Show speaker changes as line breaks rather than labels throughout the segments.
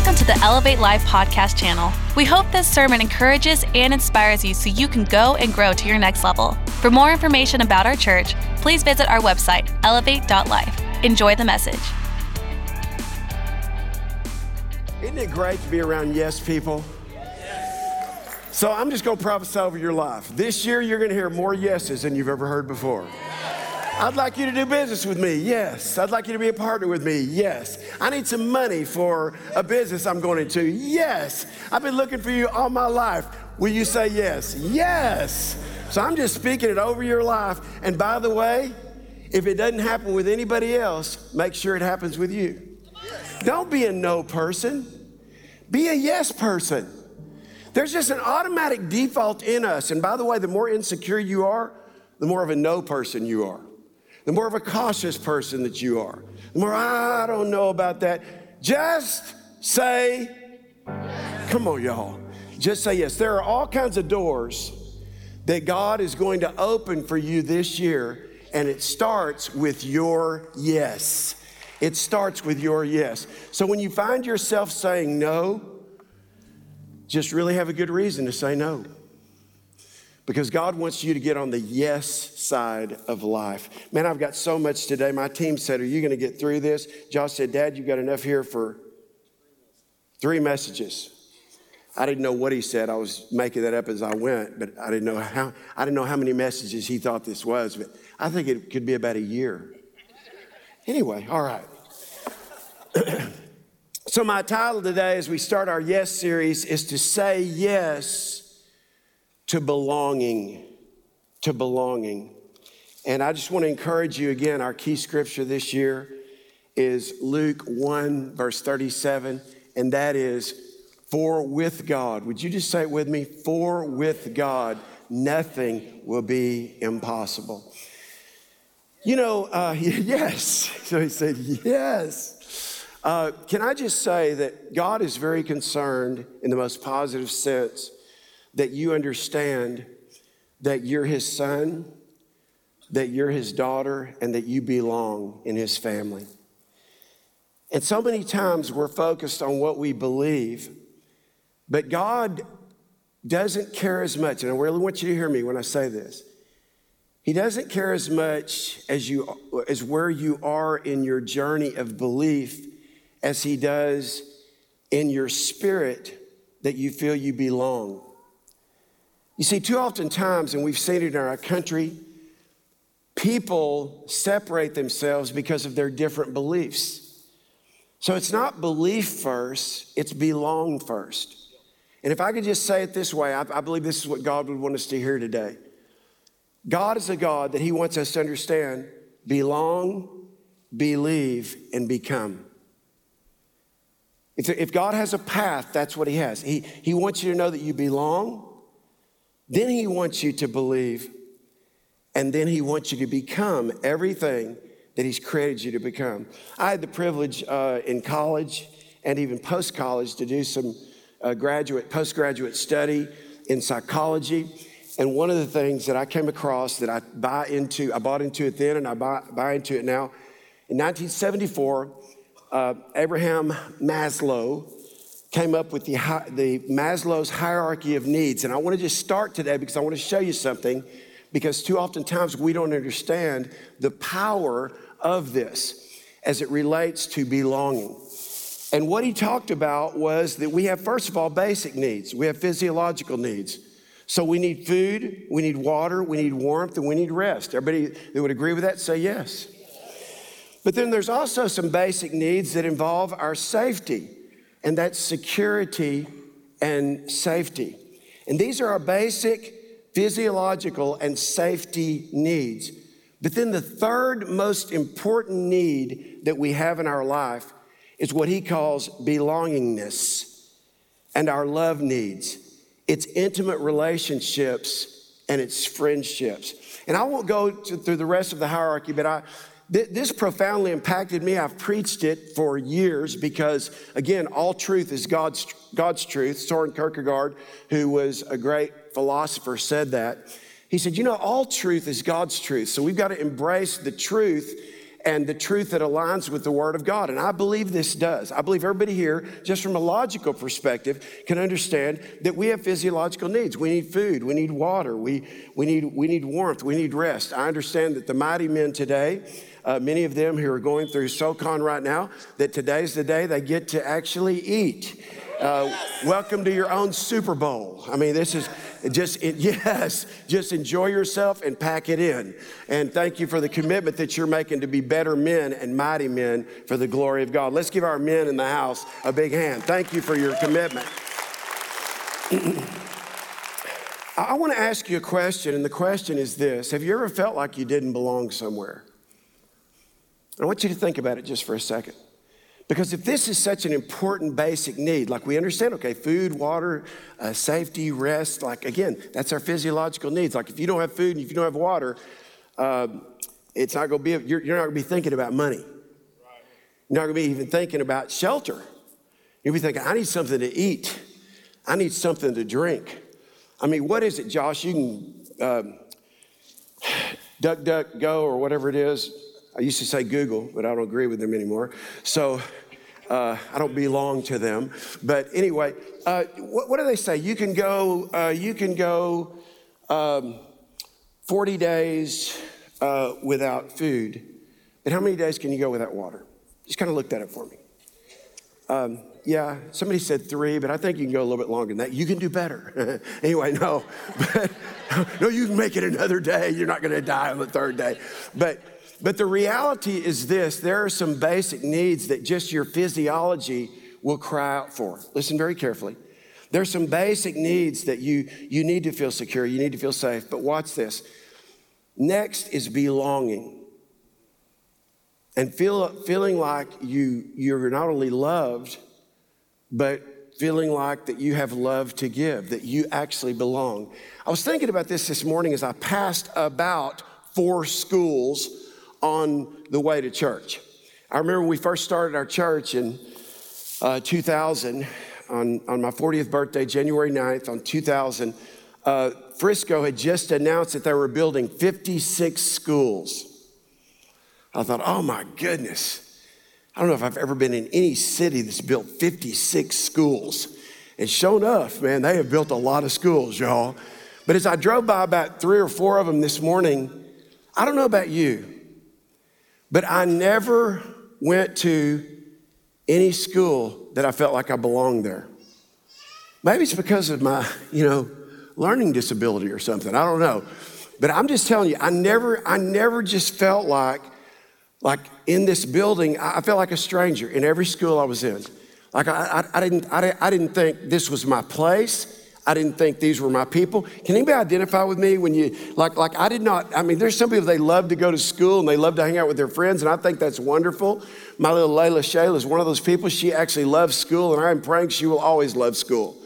welcome to the Elevate Life podcast channel. We hope this sermon encourages and inspires you so you can go and grow to your next level. For more information about our church, please visit our website, elevate.life. Enjoy the message.
Isn't it great to be around yes people? So I'm just going to prophesy over your life. This year, you're going to hear more yeses than you've ever heard before. I'd like you to do business with me. Yes. I'd like you to be a partner with me. Yes. I need some money for a business I'm going into. Yes. I've been looking for you all my life. Will you say yes? Yes. So I'm just speaking it over your life. And by the way, if it doesn't happen with anybody else, make sure it happens with you. Don't be a no person, be a yes person. There's just an automatic default in us. And by the way, the more insecure you are, the more of a no person you are the more of a cautious person that you are, the more, I don't know about that. Just say, come on, y'all. Just say yes. There are all kinds of doors that God is going to open for you this year, and it starts with your yes. It starts with your yes. So when you find yourself saying no, just really have a good reason to say no because God wants you to get on the yes side of life. Man, I've got so much today. My team said, Are you going to get through this? Josh said, Dad, you've got enough here for three messages. I didn't know what he said. I was making that up as I went, but I didn't know how, I didn't know how many messages he thought this was, but I think it could be about a year. Anyway, all right. so, my title today, as we start our Yes series, is to say yes to belonging, to belonging. And I just want to encourage you again, our key scripture this year is Luke 1, verse 37, and that is, For with God, would you just say it with me? For with God, nothing will be impossible. You know, uh, yes. So he said, Yes. Uh, can I just say that God is very concerned in the most positive sense that you understand that you're his son, that you're his daughter, and that you belong in his family. And so many times we're focused on what we believe, but God doesn't care as much, and I really want you to hear me when I say this. He doesn't care as much as you as where you are in your journey of belief as he does in your spirit that you feel you belong. You see, too often times, and we've seen it in our country, people separate themselves because of their different beliefs. So it's not belief first, it's belong first. And if I could just say it this way, I, I believe this is what God would want us to hear today. God is a God that He wants us to understand belong, believe, and become. If God has a path, that's what He has. He, he wants you to know that you belong, then he wants you to believe, and then he wants you to become everything that he's created you to become. I had the privilege uh, in college and even post college to do some uh, graduate, postgraduate study in psychology. And one of the things that I came across that I buy into, I bought into it then and I buy, buy into it now. In 1974, uh, Abraham Maslow came up with the, the Maslow's hierarchy of needs. And I want to just start today because I want to show you something because too often times we don't understand the power of this as it relates to belonging. And what he talked about was that we have, first of all, basic needs. We have physiological needs. So we need food, we need water, we need warmth, and we need rest. Everybody that would agree with that, say yes. But then there's also some basic needs that involve our safety and that's security and safety. And these are our basic physiological and safety needs. But then the third most important need that we have in our life is what he calls belongingness and our love needs. It's intimate relationships and it's friendships. And I won't go to, through the rest of the hierarchy, but I, this profoundly impacted me. I've preached it for years because, again, all truth is God's, God's truth. Soren Kierkegaard, who was a great philosopher, said that. He said, You know, all truth is God's truth. So we've got to embrace the truth and the truth that aligns with the Word of God. And I believe this does. I believe everybody here, just from a logical perspective, can understand that we have physiological needs. We need food, we need water, we, we, need, we need warmth, we need rest. I understand that the mighty men today, uh, many of them who are going through SoCon right now, that today's the day they get to actually eat. Uh, welcome to your own Super Bowl. I mean, this is just, yes, just enjoy yourself and pack it in. And thank you for the commitment that you're making to be better men and mighty men for the glory of God. Let's give our men in the house a big hand. Thank you for your commitment. I want to ask you a question, and the question is this Have you ever felt like you didn't belong somewhere? I want you to think about it just for a second. Because if this is such an important basic need, like we understand, okay, food, water, uh, safety, rest, like again, that's our physiological needs. Like if you don't have food and if you don't have water, uh, it's not going to be, you're, you're not going to be thinking about money. You're not going to be even thinking about shelter. You'll be thinking, I need something to eat. I need something to drink. I mean, what is it, Josh? You can um, duck, duck, go, or whatever it is. I used to say Google, but I don't agree with them anymore. So uh, I don't belong to them. But anyway, uh, what, what, do they say? You can go. Uh, you can go um, 40 days uh, without food. But how many days can you go without water? Just kind of looked at it for me. Um, yeah, somebody said three, but I think you can go a little bit longer than that. You can do better. anyway, no, no, you can make it another day. You're not going to die on the third day. But but the reality is this there are some basic needs that just your physiology will cry out for. Listen very carefully. There's some basic needs that you, you need to feel secure, you need to feel safe. But watch this. Next is belonging. And feel, feeling like you, you're not only loved, but feeling like that you have love to give, that you actually belong. I was thinking about this this morning as I passed about four schools on the way to church. I remember when we first started our church in uh, 2000, on, on my 40th birthday, January 9th, on 2000, uh, Frisco had just announced that they were building 56 schools. I thought, oh my goodness. I don't know if I've ever been in any city that's built 56 schools. And sure enough, man, they have built a lot of schools, y'all. But as I drove by about three or four of them this morning, I don't know about you, but I never went to any school that I felt like I belonged there. Maybe it's because of my, you know, learning disability or something. I don't know. But I'm just telling you, I never, I never just felt like, like in this building, I felt like a stranger in every school I was in. Like I, I, I didn't, I, I didn't think this was my place. I didn't think these were my people. Can anybody identify with me when you, like, like I did not, I mean, there's some people, they love to go to school and they love to hang out with their friends, and I think that's wonderful. My little Layla Shayla is one of those people. She actually loves school, and I'm praying she will always love school.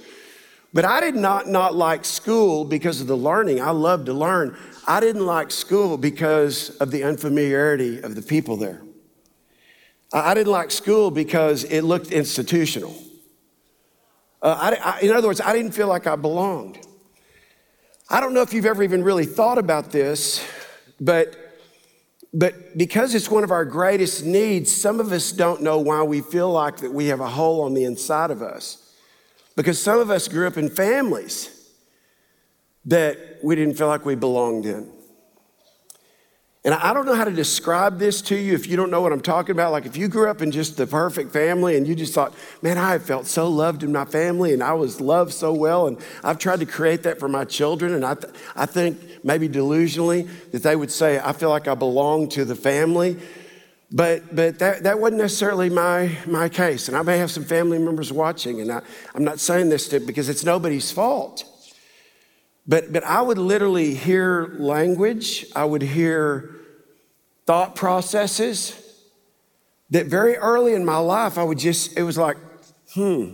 But I did not not like school because of the learning. I love to learn. I didn't like school because of the unfamiliarity of the people there. I didn't like school because it looked institutional. Uh, I, I, in other words, I didn't feel like I belonged. I don't know if you've ever even really thought about this, but, but because it's one of our greatest needs, some of us don't know why we feel like that we have a hole on the inside of us. Because some of us grew up in families that we didn't feel like we belonged in. And I don't know how to describe this to you if you don't know what I'm talking about. Like if you grew up in just the perfect family and you just thought, man, I felt so loved in my family and I was loved so well. And I've tried to create that for my children. And I, th- I think maybe delusionally that they would say, I feel like I belong to the family. But, but that, that wasn't necessarily my, my case. And I may have some family members watching. And I, I'm not saying this to, because it's nobody's fault. But, but I would literally hear language, I would hear thought processes that very early in my life, I would just, it was like, hmm.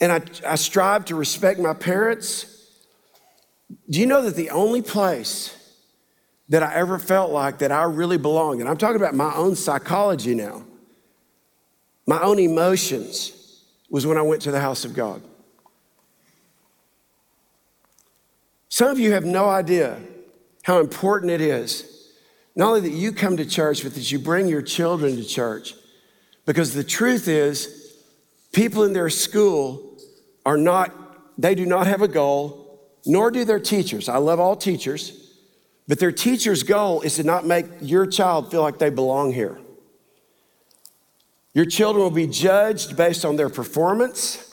And I, I strive to respect my parents. Do you know that the only place that I ever felt like that I really belonged, and I'm talking about my own psychology now, my own emotions, was when I went to the house of God. Some of you have no idea how important it is not only that you come to church, but that you bring your children to church. Because the truth is, people in their school are not, they do not have a goal, nor do their teachers. I love all teachers, but their teacher's goal is to not make your child feel like they belong here. Your children will be judged based on their performance.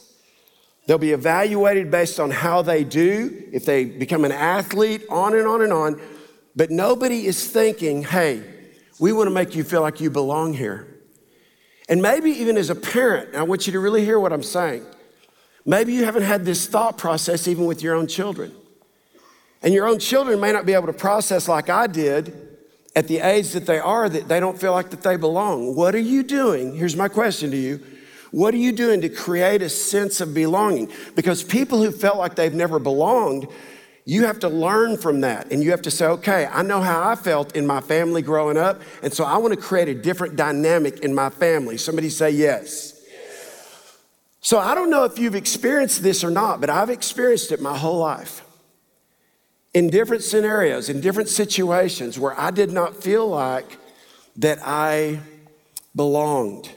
They'll be evaluated based on how they do, if they become an athlete, on and on and on. But nobody is thinking, hey, we want to make you feel like you belong here. And maybe even as a parent, I want you to really hear what I'm saying. Maybe you haven't had this thought process even with your own children. And your own children may not be able to process like I did at the age that they are that they don't feel like that they belong. What are you doing? Here's my question to you. What are you doing to create a sense of belonging? Because people who felt like they've never belonged, you have to learn from that. And you have to say, okay, I know how I felt in my family growing up. And so I want to create a different dynamic in my family. Somebody say yes. So I don't know if you've experienced this or not, but I've experienced it my whole life in different scenarios, in different situations where I did not feel like that I belonged.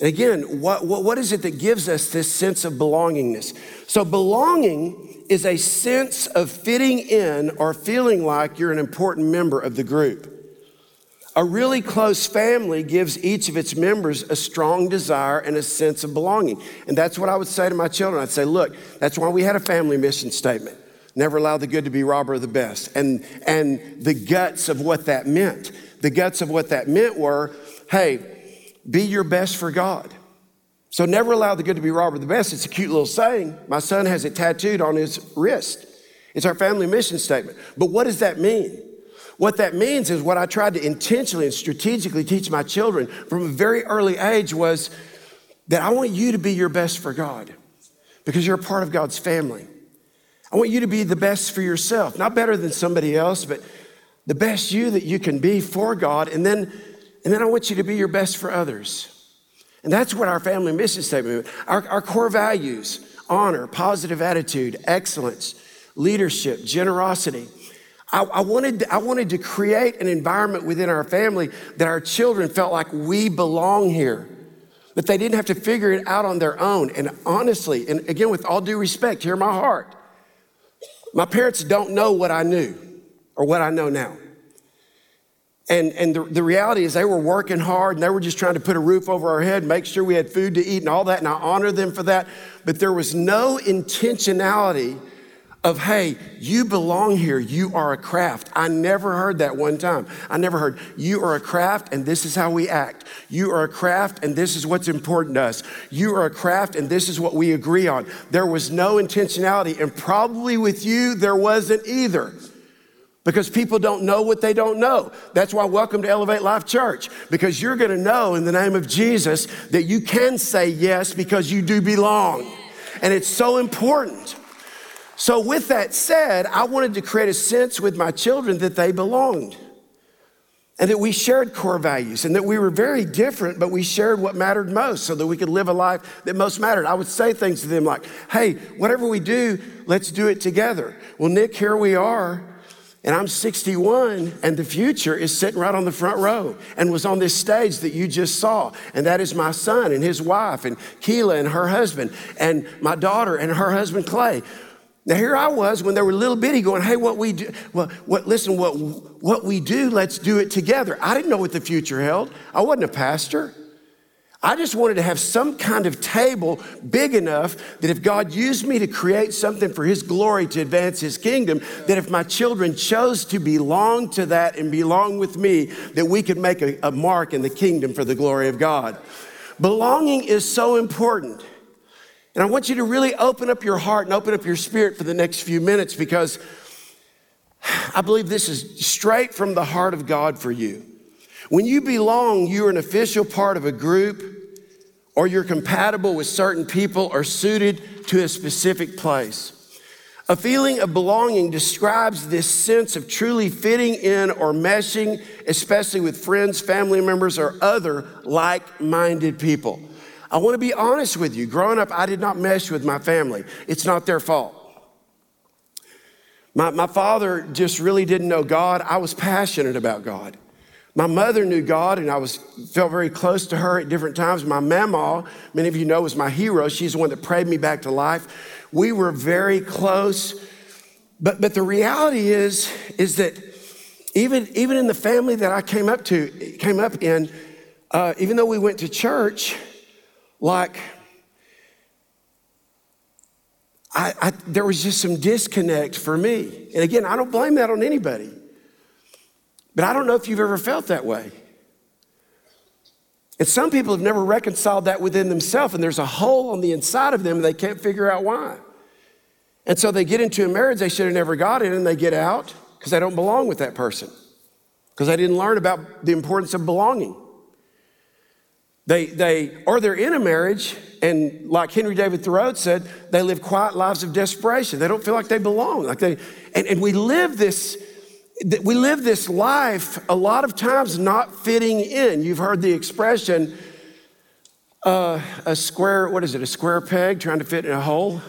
Again, what, what, what is it that gives us this sense of belongingness? So, belonging is a sense of fitting in or feeling like you're an important member of the group. A really close family gives each of its members a strong desire and a sense of belonging. And that's what I would say to my children. I'd say, look, that's why we had a family mission statement never allow the good to be robber of the best. And, and the guts of what that meant. The guts of what that meant were hey, be your best for God. So never allow the good to be robbed of the best. It's a cute little saying. My son has it tattooed on his wrist. It's our family mission statement. But what does that mean? What that means is what I tried to intentionally and strategically teach my children from a very early age was that I want you to be your best for God because you're a part of God's family. I want you to be the best for yourself, not better than somebody else, but the best you that you can be for God. And then, and then I want you to be your best for others. And that's what our family mission statement, our, our core values honor, positive attitude, excellence, leadership, generosity. I, I, wanted, I wanted to create an environment within our family that our children felt like we belong here, that they didn't have to figure it out on their own. And honestly, and again, with all due respect, hear my heart. My parents don't know what I knew or what I know now. And, and the, the reality is, they were working hard and they were just trying to put a roof over our head, make sure we had food to eat and all that. And I honor them for that. But there was no intentionality of, hey, you belong here, you are a craft. I never heard that one time. I never heard, you are a craft and this is how we act. You are a craft and this is what's important to us. You are a craft and this is what we agree on. There was no intentionality, and probably with you, there wasn't either. Because people don't know what they don't know. That's why welcome to Elevate Life Church, because you're gonna know in the name of Jesus that you can say yes because you do belong. And it's so important. So, with that said, I wanted to create a sense with my children that they belonged and that we shared core values and that we were very different, but we shared what mattered most so that we could live a life that most mattered. I would say things to them like, hey, whatever we do, let's do it together. Well, Nick, here we are. And I'm 61, and the future is sitting right on the front row and was on this stage that you just saw. And that is my son and his wife, and Keela and her husband, and my daughter and her husband Clay. Now here I was when they were little bitty going, hey, what we do, well, what, listen, what, what we do, let's do it together. I didn't know what the future held. I wasn't a pastor. I just wanted to have some kind of table big enough that if God used me to create something for His glory to advance His kingdom, that if my children chose to belong to that and belong with me, that we could make a, a mark in the kingdom for the glory of God. Belonging is so important. And I want you to really open up your heart and open up your spirit for the next few minutes because I believe this is straight from the heart of God for you. When you belong, you're an official part of a group, or you're compatible with certain people or suited to a specific place. A feeling of belonging describes this sense of truly fitting in or meshing, especially with friends, family members, or other like minded people. I want to be honest with you. Growing up, I did not mesh with my family. It's not their fault. My, my father just really didn't know God. I was passionate about God. My mother knew God, and I was felt very close to her at different times. My mama, many of you know, was my hero. She's the one that prayed me back to life. We were very close. But, but the reality is, is that even, even in the family that I came up to, came up in, uh, even though we went to church, like I, I, there was just some disconnect for me. And again, I don't blame that on anybody. But I don't know if you've ever felt that way. And some people have never reconciled that within themselves, and there's a hole on the inside of them, and they can't figure out why. And so they get into a marriage they should have never got in, and they get out because they don't belong with that person, because they didn't learn about the importance of belonging. They, they, or they're in a marriage, and like Henry David Thoreau said, they live quiet lives of desperation. They don't feel like they belong. Like they, and, and we live this, we live this life a lot of times not fitting in. You've heard the expression, uh, a square, what is it, a square peg trying to fit in a hole?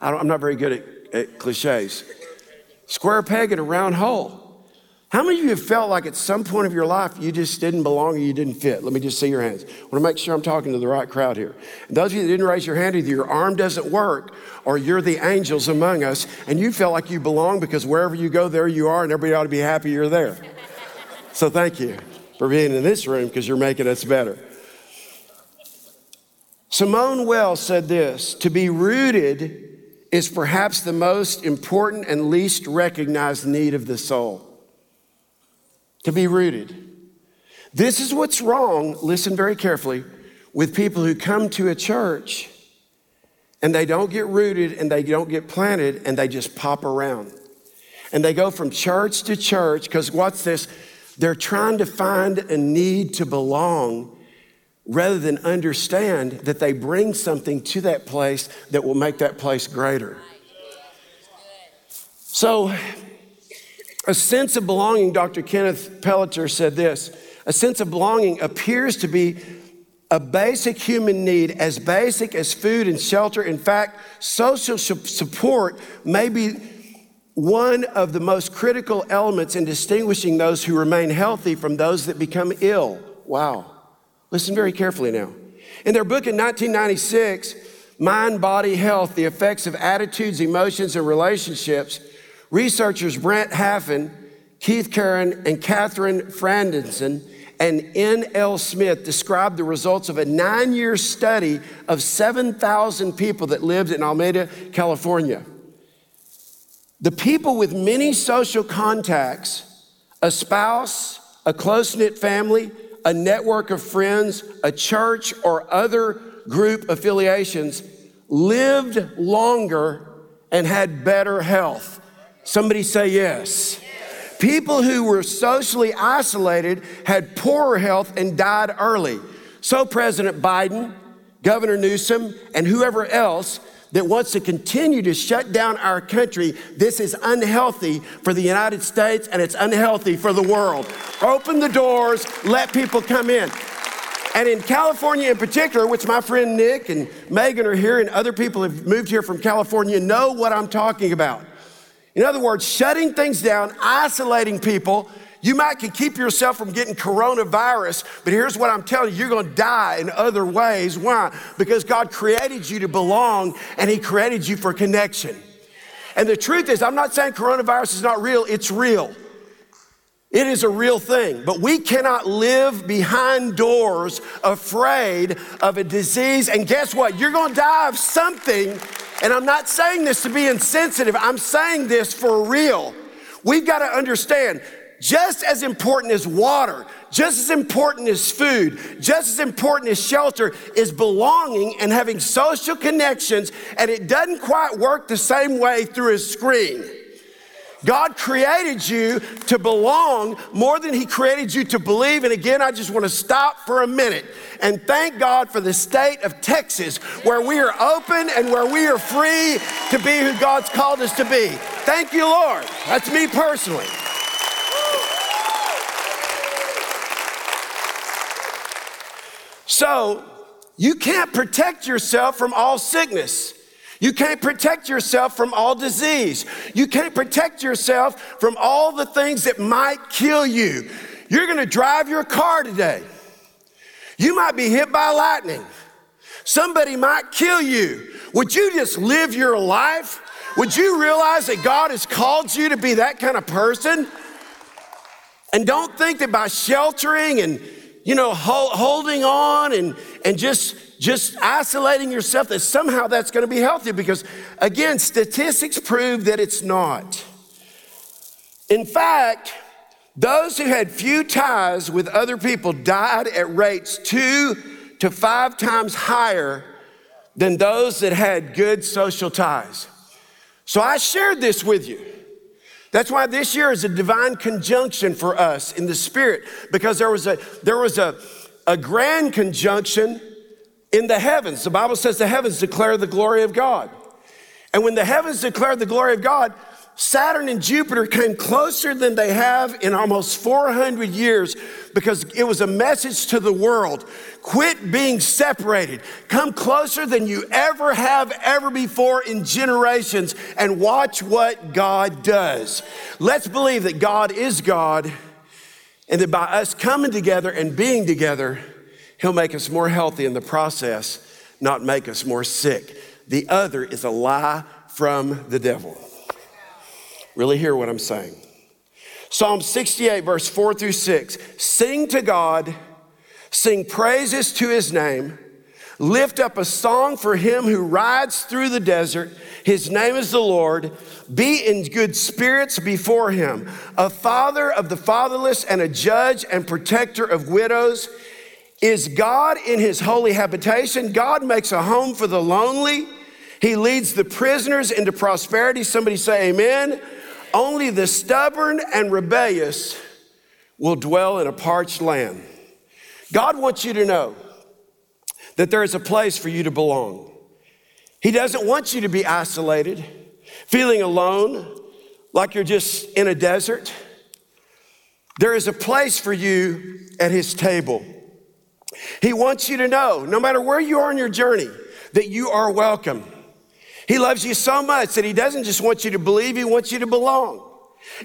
I am not very good at, at cliches. Square peg in a round hole. How many of you have felt like at some point of your life you just didn't belong or you didn't fit? Let me just see your hands. I want to make sure I'm talking to the right crowd here. And those of you that didn't raise your hand, either your arm doesn't work or you're the angels among us and you feel like you belong because wherever you go, there you are, and everybody ought to be happy you're there. So thank you for being in this room because you're making us better. Simone Wells said this to be rooted is perhaps the most important and least recognized need of the soul. To be rooted. This is what's wrong, listen very carefully, with people who come to a church and they don't get rooted and they don't get planted and they just pop around. And they go from church to church because what's this? They're trying to find a need to belong rather than understand that they bring something to that place that will make that place greater. So, a sense of belonging, Dr. Kenneth Pelletier said this a sense of belonging appears to be a basic human need, as basic as food and shelter. In fact, social support may be one of the most critical elements in distinguishing those who remain healthy from those that become ill. Wow. Listen very carefully now. In their book in 1996, Mind Body Health The Effects of Attitudes, Emotions, and Relationships, researchers Brent Hafen, Keith Karren, and Kathryn Frandenson and N.L. Smith described the results of a nine year study of 7,000 people that lived in Alameda, California. The people with many social contacts, a spouse, a close knit family, a network of friends, a church, or other group affiliations lived longer and had better health. Somebody say yes. People who were socially isolated had poorer health and died early. So, President Biden, Governor Newsom, and whoever else that wants to continue to shut down our country, this is unhealthy for the United States and it's unhealthy for the world. Open the doors, let people come in. And in California in particular, which my friend Nick and Megan are here, and other people have moved here from California, know what I'm talking about. In other words, shutting things down, isolating people, you might can keep yourself from getting coronavirus, but here's what I'm telling you, you're going to die in other ways. Why? Because God created you to belong and he created you for connection. And the truth is, I'm not saying coronavirus is not real, it's real. It is a real thing, but we cannot live behind doors afraid of a disease. And guess what? You're going to die of something. And I'm not saying this to be insensitive, I'm saying this for real. We've got to understand just as important as water, just as important as food, just as important as shelter is belonging and having social connections, and it doesn't quite work the same way through a screen. God created you to belong more than He created you to believe. And again, I just want to stop for a minute and thank God for the state of Texas where we are open and where we are free to be who God's called us to be. Thank you, Lord. That's me personally. So, you can't protect yourself from all sickness. You can't protect yourself from all disease. You can't protect yourself from all the things that might kill you. You're gonna drive your car today. You might be hit by lightning. Somebody might kill you. Would you just live your life? Would you realize that God has called you to be that kind of person? And don't think that by sheltering and you know holding on and and just just isolating yourself that somehow that's going to be healthy because again statistics prove that it's not. In fact, those who had few ties with other people died at rates 2 to 5 times higher than those that had good social ties. So I shared this with you. That's why this year is a divine conjunction for us in the spirit, because there was a there was a, a grand conjunction in the heavens. The Bible says the heavens declare the glory of God. And when the heavens declared the glory of God, Saturn and Jupiter came closer than they have in almost 400 years because it was a message to the world. Quit being separated. Come closer than you ever have ever before in generations and watch what God does. Let's believe that God is God and that by us coming together and being together, He'll make us more healthy in the process, not make us more sick. The other is a lie from the devil. Really hear what I'm saying. Psalm 68, verse 4 through 6 Sing to God, sing praises to his name, lift up a song for him who rides through the desert. His name is the Lord. Be in good spirits before him, a father of the fatherless and a judge and protector of widows. Is God in his holy habitation? God makes a home for the lonely. He leads the prisoners into prosperity. Somebody say, Amen. Only the stubborn and rebellious will dwell in a parched land. God wants you to know that there is a place for you to belong. He doesn't want you to be isolated, feeling alone, like you're just in a desert. There is a place for you at His table. He wants you to know, no matter where you are in your journey, that you are welcome. He loves you so much that He doesn't just want you to believe, He wants you to belong.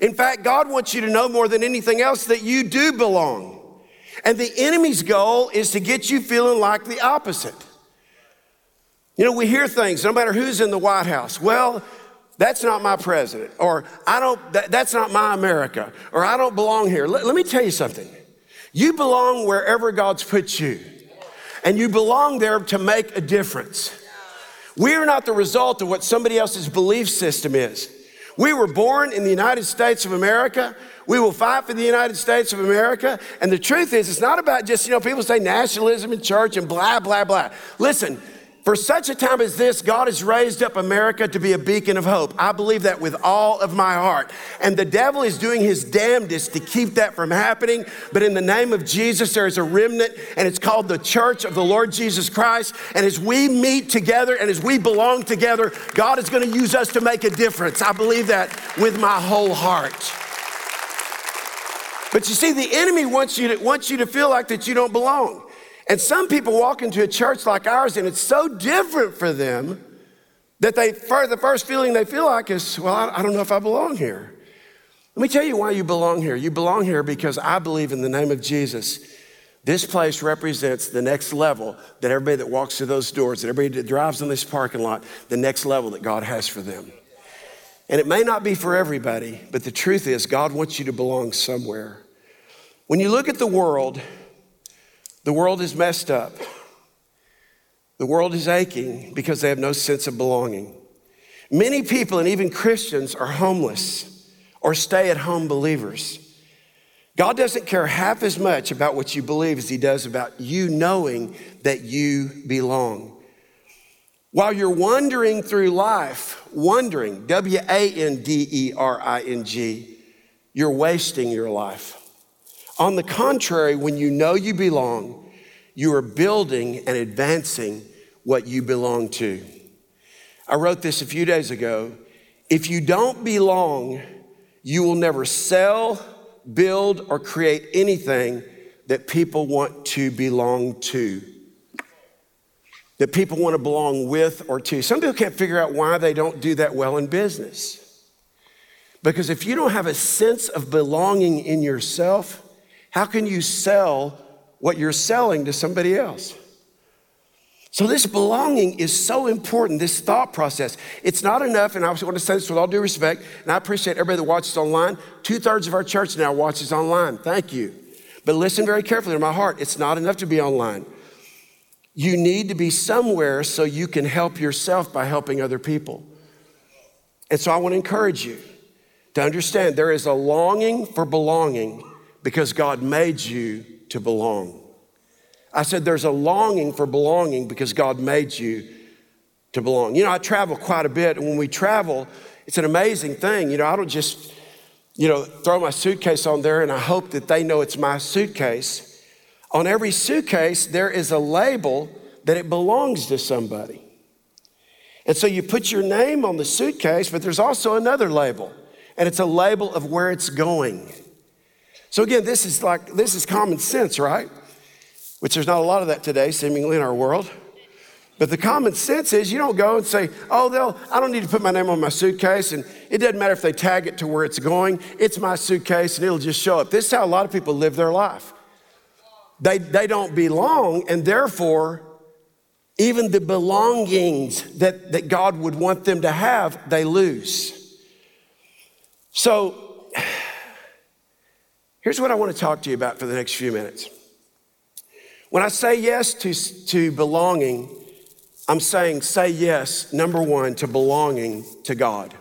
In fact, God wants you to know more than anything else that you do belong. And the enemy's goal is to get you feeling like the opposite. You know, we hear things, no matter who's in the White House. Well, that's not my president, or I don't, that, that's not my America, or I don't belong here. Let, let me tell you something. You belong wherever God's put you, and you belong there to make a difference. We are not the result of what somebody else's belief system is. We were born in the United States of America. We will fight for the United States of America. And the truth is, it's not about just, you know, people say nationalism in church and blah, blah, blah. Listen, for such a time as this, God has raised up America to be a beacon of hope. I believe that with all of my heart. And the devil is doing his damnedest to keep that from happening. But in the name of Jesus, there is a remnant, and it's called the Church of the Lord Jesus Christ. And as we meet together and as we belong together, God is going to use us to make a difference. I believe that with my whole heart. But you see, the enemy wants you to, wants you to feel like that you don't belong. And some people walk into a church like ours and it's so different for them that they, the first feeling they feel like is, well, I don't know if I belong here. Let me tell you why you belong here. You belong here because I believe in the name of Jesus. This place represents the next level that everybody that walks through those doors, that everybody that drives in this parking lot, the next level that God has for them. And it may not be for everybody, but the truth is, God wants you to belong somewhere. When you look at the world, the world is messed up. The world is aching because they have no sense of belonging. Many people, and even Christians, are homeless or stay at home believers. God doesn't care half as much about what you believe as He does about you knowing that you belong. While you're wandering through life, wandering, W A N D E R I N G, you're wasting your life. On the contrary, when you know you belong, you are building and advancing what you belong to. I wrote this a few days ago. If you don't belong, you will never sell, build, or create anything that people want to belong to. that people want to belong with or to. Some people can't figure out why they don't do that well in business. Because if you don't have a sense of belonging in yourself, how can you sell what you're selling to somebody else? So, this belonging is so important, this thought process. It's not enough, and I want to say this with all due respect, and I appreciate everybody that watches online. Two thirds of our church now watches online. Thank you. But listen very carefully to my heart. It's not enough to be online. You need to be somewhere so you can help yourself by helping other people. And so I want to encourage you to understand there is a longing for belonging because God made you to belong. I said there's a longing for belonging because God made you to belong. You know, I travel quite a bit, and when we travel, it's an amazing thing. You know, I don't just, you know, throw my suitcase on there and I hope that they know it's my suitcase. On every suitcase, there is a label that it belongs to somebody. And so you put your name on the suitcase, but there's also another label, and it's a label of where it's going. So again, this is like, this is common sense, right? Which there's not a lot of that today, seemingly, in our world. But the common sense is you don't go and say, oh, they'll, I don't need to put my name on my suitcase, and it doesn't matter if they tag it to where it's going. It's my suitcase, and it'll just show up. This is how a lot of people live their life. They, they don't belong, and therefore, even the belongings that, that God would want them to have, they lose. So, here's what I want to talk to you about for the next few minutes. When I say yes to, to belonging, I'm saying say yes, number one, to belonging to God.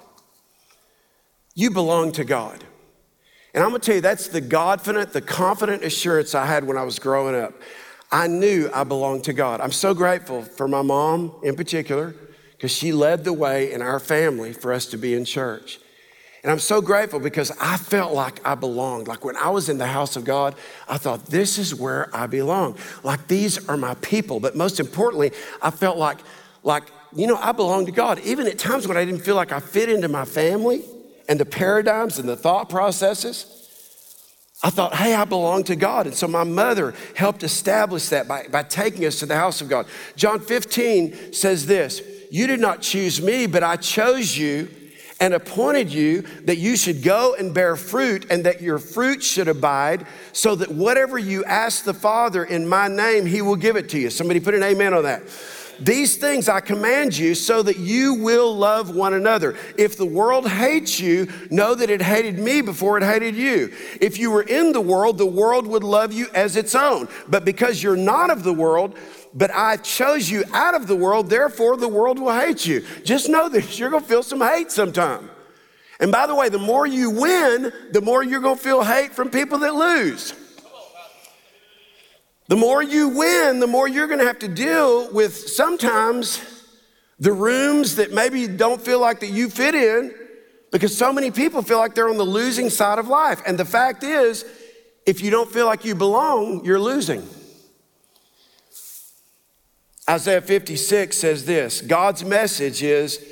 You belong to God. And I'm gonna tell you, that's the confident, the confident assurance I had when I was growing up. I knew I belonged to God. I'm so grateful for my mom in particular, because she led the way in our family for us to be in church. And I'm so grateful because I felt like I belonged. Like when I was in the house of God, I thought, this is where I belong. Like these are my people. But most importantly, I felt like, like, you know, I belong to God. Even at times when I didn't feel like I fit into my family, and the paradigms and the thought processes, I thought, hey, I belong to God. And so my mother helped establish that by, by taking us to the house of God. John 15 says this You did not choose me, but I chose you and appointed you that you should go and bear fruit and that your fruit should abide, so that whatever you ask the Father in my name, he will give it to you. Somebody put an amen on that. These things I command you so that you will love one another. If the world hates you, know that it hated me before it hated you. If you were in the world, the world would love you as its own. But because you're not of the world, but I chose you out of the world, therefore the world will hate you. Just know this, you're gonna feel some hate sometime. And by the way, the more you win, the more you're gonna feel hate from people that lose. The more you win, the more you're to have to deal with sometimes the rooms that maybe don't feel like that you fit in because so many people feel like they're on the losing side of life. And the fact is, if you don't feel like you belong, you're losing. Isaiah 56 says this God's message is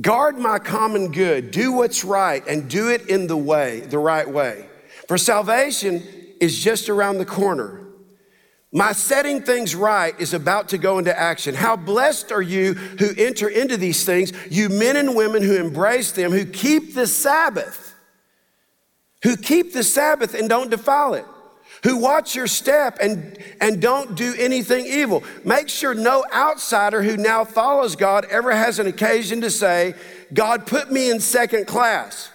guard my common good, do what's right, and do it in the way, the right way. For salvation is just around the corner. My setting things right is about to go into action. How blessed are you who enter into these things, you men and women who embrace them, who keep the Sabbath, who keep the Sabbath and don't defile it, who watch your step and, and don't do anything evil. Make sure no outsider who now follows God ever has an occasion to say, God put me in second class.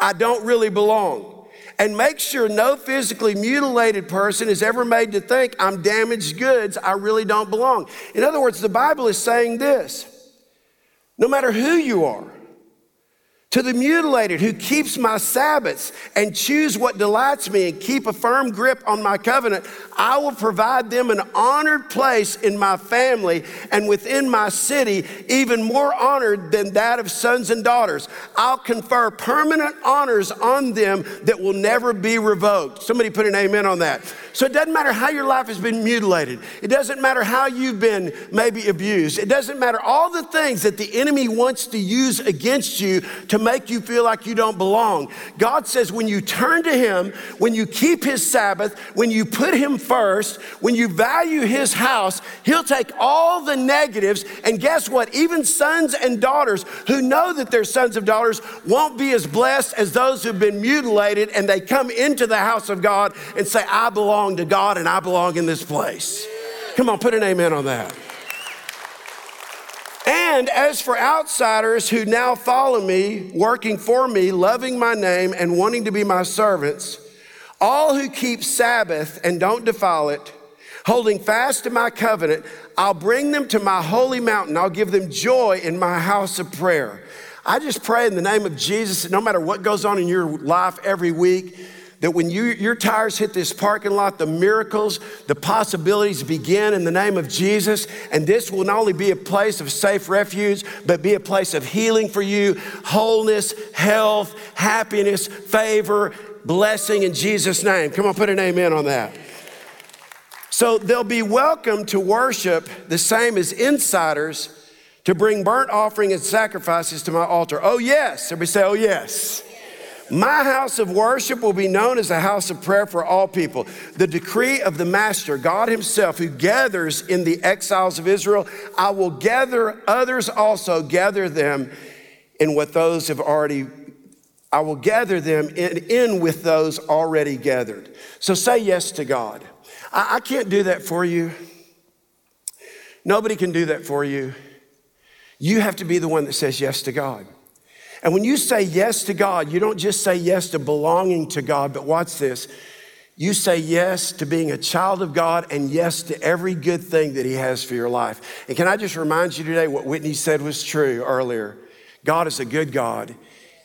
I don't really belong and make sure no physically mutilated person is ever made to think I'm damaged goods, I really don't belong. In other words, the Bible is saying this no matter who you are, to the mutilated who keeps my Sabbaths and choose what delights me and keep a firm grip on my covenant, I will provide them an honored place in my family and within my city, even more honored than that of sons and daughters. I'll confer permanent honors on them that will never be revoked. Somebody put an amen on that. So it doesn't matter how your life has been mutilated. It doesn't matter how you've been maybe abused. It doesn't matter all the things that the enemy wants to use against you to make you feel like you don't belong. God says when you turn to him, when you keep his Sabbath, when you put him first, when you value his house, he'll take all the negatives and guess what? Even sons and daughters who know that they're sons of daughters won't be as blessed as those who've been mutilated and they come into the house of God and say, I belong to God and I belong in this place. Come on, put an amen on that. And as for outsiders who now follow me, working for me, loving my name, and wanting to be my servants, all who keep Sabbath and don't defile it, holding fast to my covenant, I'll bring them to my holy mountain. I'll give them joy in my house of prayer. I just pray in the name of Jesus, that no matter what goes on in your life every week, that when you, your tires hit this parking lot, the miracles, the possibilities begin in the name of Jesus. And this will not only be a place of safe refuge, but be a place of healing for you, wholeness, health, happiness, favor, blessing in Jesus' name. Come on, put an amen on that. So they'll be welcome to worship the same as insiders to bring burnt offering and sacrifices to my altar. Oh, yes. Everybody say, oh, yes. My house of worship will be known as a house of prayer for all people. The decree of the Master, God Himself, who gathers in the exiles of Israel, I will gather others also, gather them in what those have already, I will gather them in, in with those already gathered. So say yes to God. I, I can't do that for you. Nobody can do that for you. You have to be the one that says yes to God. And when you say yes to God, you don't just say yes to belonging to God, but watch this. You say yes to being a child of God and yes to every good thing that He has for your life. And can I just remind you today what Whitney said was true earlier? God is a good God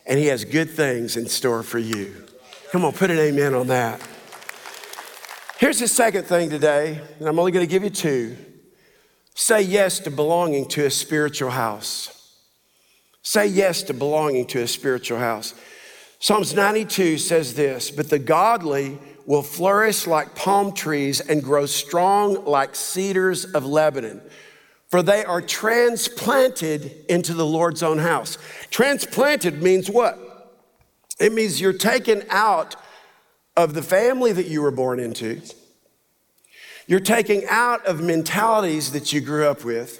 and He has good things in store for you. Come on, put an amen on that. Here's the second thing today, and I'm only going to give you two. Say yes to belonging to a spiritual house. Say yes to belonging to a spiritual house. Psalms 92 says this But the godly will flourish like palm trees and grow strong like cedars of Lebanon, for they are transplanted into the Lord's own house. Transplanted means what? It means you're taken out of the family that you were born into. You're taken out of mentalities that you grew up with.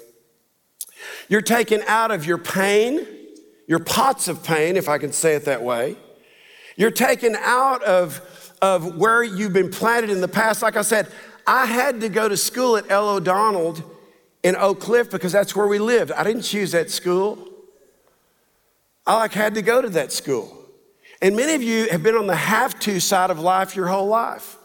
You're taken out of your pain your pots of pain, if I can say it that way. You're taken out of, of where you've been planted in the past. Like I said, I had to go to school at L. O'Donnell in Oak Cliff because that's where we lived. I didn't choose that school. I like had to go to that school. And many of you have been on the have to side of life your whole life.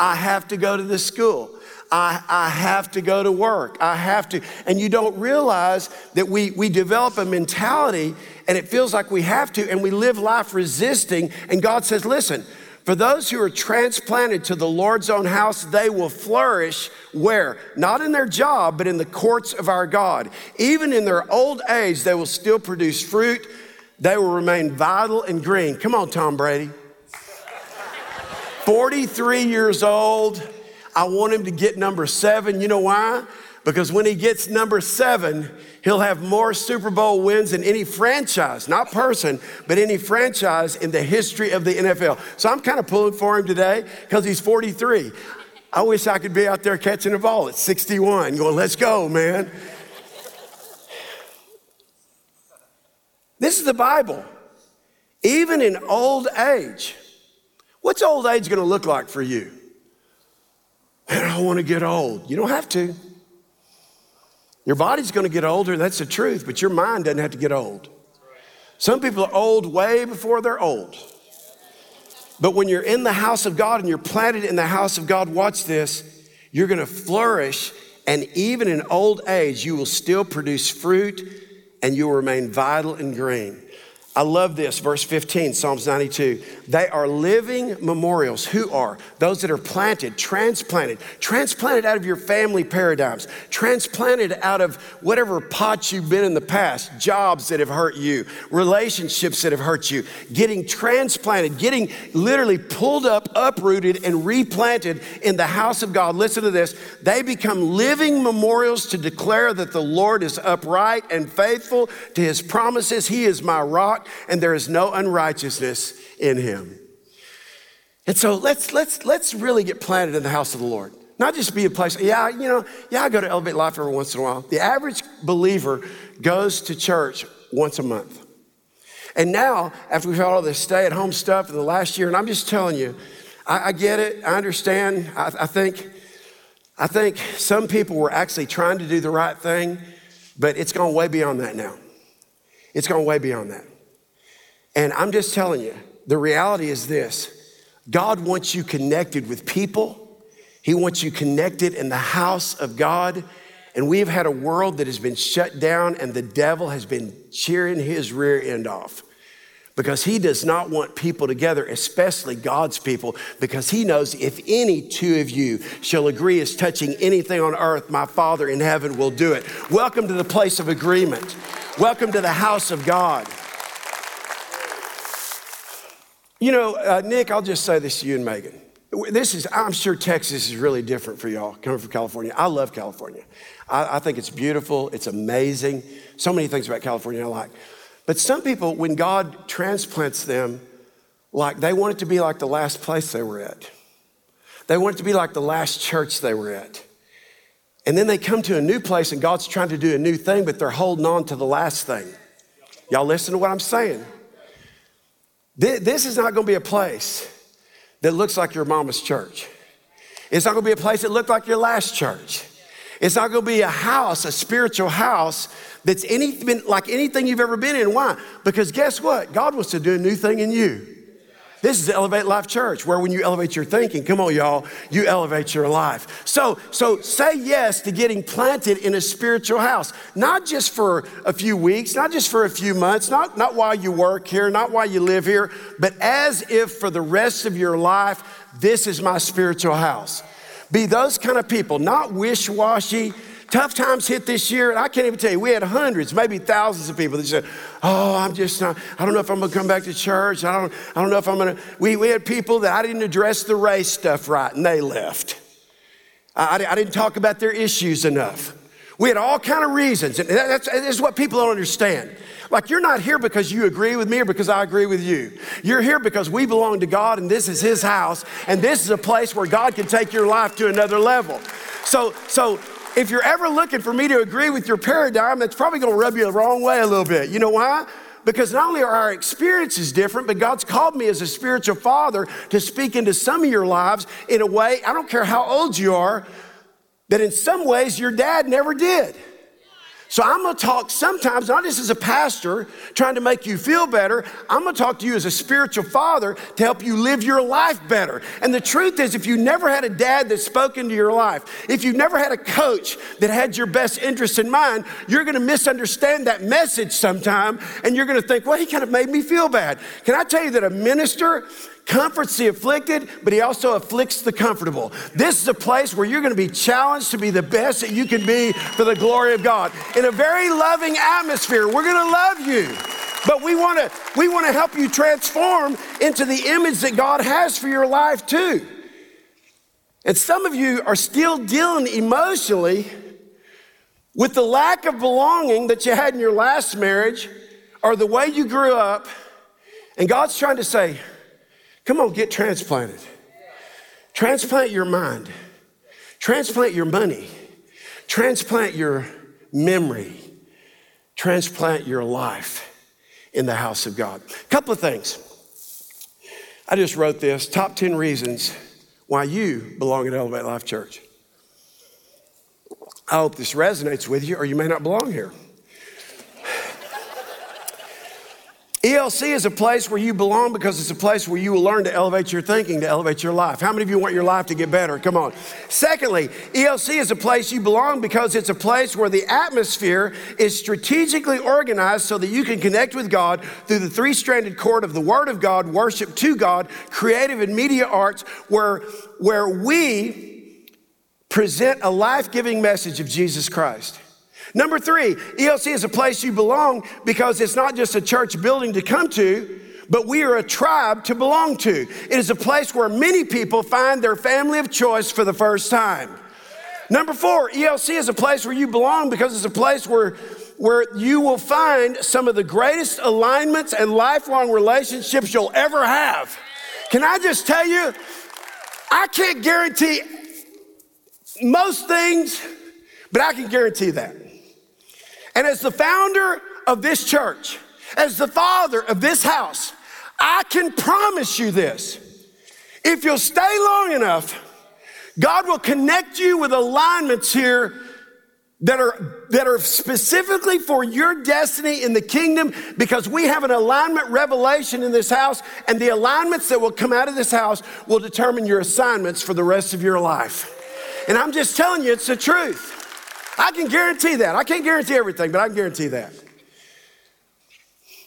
I have to go to this school. I, I have to go to work. I have to. And you don't realize that we, we develop a mentality and it feels like we have to, and we live life resisting. And God says, listen, for those who are transplanted to the Lord's own house, they will flourish where? Not in their job, but in the courts of our God. Even in their old age, they will still produce fruit. They will remain vital and green. Come on, Tom Brady. 43 years old I want him to get number seven. You know why? Because when he gets number seven, he'll have more Super Bowl wins than any franchise, not person, but any franchise in the history of the NFL. So I'm kind of pulling for him today because he's 43. I wish I could be out there catching a ball at 61, going, let's go, man. This is the Bible. Even in old age, what's old age going to look like for you? I want to get old. You don't have to. Your body's going to get older, that's the truth, but your mind doesn't have to get old. Some people are old way before they're old. But when you're in the house of God and you're planted in the house of God, watch this, you're going to flourish. And even in old age, you will still produce fruit and you will remain vital and green. I love this, verse 15, Psalms 92. They are living memorials. Who are? Those that are planted, transplanted, transplanted out of your family paradigms, transplanted out of whatever pots you've been in the past, jobs that have hurt you, relationships that have hurt you, getting transplanted, getting literally pulled up, uprooted, and replanted in the house of God. Listen to this. They become living memorials to declare that the Lord is upright and faithful to his promises. He is my rock, and there is no unrighteousness in him. And so let's let's let's really get planted in the house of the Lord. Not just be a place, yeah, you know, yeah, I go to Elevate Life every once in a while. The average believer goes to church once a month. And now, after we've had all this stay at home stuff in the last year, and I'm just telling you, I, I get it, I understand. I, I think I think some people were actually trying to do the right thing, but it's gone way beyond that now. It's gone way beyond that. And I'm just telling you, the reality is this God wants you connected with people, He wants you connected in the house of God. And we've had a world that has been shut down, and the devil has been cheering his rear end off because he does not want people together, especially God's people, because he knows if any two of you shall agree as touching anything on earth, my Father in heaven will do it. Welcome to the place of agreement. Welcome to the house of God. You know, uh, Nick, I'll just say this to you and Megan. This is, I'm sure Texas is really different for y'all coming from California. I love California. I, I think it's beautiful, it's amazing. So many things about California I like. But some people, when God transplants them, like they want it to be like the last place they were at. They want it to be like the last church they were at. And then they come to a new place and God's trying to do a new thing, but they're holding on to the last thing. Y'all listen to what I'm saying. This is not going to be a place that looks like your mama's church. It's not going to be a place that looked like your last church. It's not going to be a house, a spiritual house that's anything like anything you've ever been in. Why? Because guess what? God wants to do a new thing in you. This is Elevate Life Church, where when you elevate your thinking, come on, y'all, you elevate your life. So, so say yes to getting planted in a spiritual house, not just for a few weeks, not just for a few months, not, not while you work here, not while you live here, but as if for the rest of your life, this is my spiritual house. Be those kind of people, not wish washy, tough times hit this year, and I can't even tell you, we had hundreds, maybe thousands of people that said, Oh, I'm just not, I don't know if I'm gonna come back to church. I don't, I don't know if I'm gonna. We, we had people that I didn't address the race stuff right, and they left. I, I didn't talk about their issues enough. We had all kind of reasons, and that's, that's what people don't understand. Like you're not here because you agree with me or because I agree with you. You're here because we belong to God and this is his house and this is a place where God can take your life to another level. So so if you're ever looking for me to agree with your paradigm, that's probably going to rub you the wrong way a little bit. You know why? Because not only are our experiences different, but God's called me as a spiritual father to speak into some of your lives in a way, I don't care how old you are, that in some ways your dad never did. So I'm gonna talk sometimes, not just as a pastor trying to make you feel better, I'm gonna talk to you as a spiritual father to help you live your life better. And the truth is, if you never had a dad that spoke into your life, if you've never had a coach that had your best interest in mind, you're gonna misunderstand that message sometime and you're gonna think, well, he kind of made me feel bad. Can I tell you that a minister comforts the afflicted, but he also afflicts the comfortable. This is a place where you're going to be challenged to be the best that you can be for the glory of God. In a very loving atmosphere, we're going to love you. But we want to we want to help you transform into the image that God has for your life too. And some of you are still dealing emotionally with the lack of belonging that you had in your last marriage or the way you grew up. And God's trying to say, Come on, get transplanted. Transplant your mind, transplant your money, transplant your memory, transplant your life in the house of God. A couple of things. I just wrote this top 10 reasons why you belong at Elevate Life Church. I hope this resonates with you, or you may not belong here. ELC is a place where you belong because it's a place where you will learn to elevate your thinking, to elevate your life. How many of you want your life to get better? Come on. Secondly, ELC is a place you belong because it's a place where the atmosphere is strategically organized so that you can connect with God through the three stranded cord of the Word of God, worship to God, creative and media arts, where, where we present a life giving message of Jesus Christ. Number three, ELC is a place you belong because it's not just a church building to come to, but we are a tribe to belong to. It is a place where many people find their family of choice for the first time. Number four, ELC is a place where you belong because it's a place where, where you will find some of the greatest alignments and lifelong relationships you'll ever have. Can I just tell you, I can't guarantee most things, but I can guarantee that. And as the founder of this church, as the father of this house, I can promise you this. If you'll stay long enough, God will connect you with alignments here that are, that are specifically for your destiny in the kingdom because we have an alignment revelation in this house, and the alignments that will come out of this house will determine your assignments for the rest of your life. And I'm just telling you, it's the truth. I can guarantee that. I can't guarantee everything, but I can guarantee that.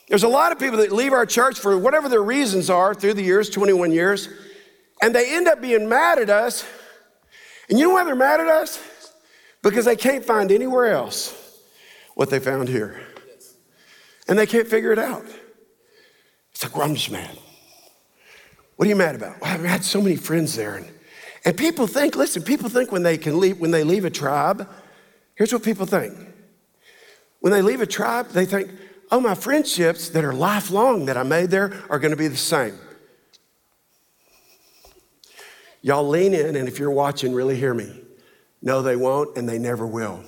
There's a lot of people that leave our church for whatever their reasons are through the years, 21 years, and they end up being mad at us. And you know why they're mad at us? Because they can't find anywhere else what they found here. And they can't figure it out. It's like, well, I'm just mad. What are you mad about? Well, I've had so many friends there. And, and people think, listen, people think when they can leave, when they leave a tribe, Here's what people think when they leave a tribe, they think, oh, my friendships that are lifelong that I made there are going to be the same. Y'all lean in, and if you're watching, really hear me. No, they won't, and they never will.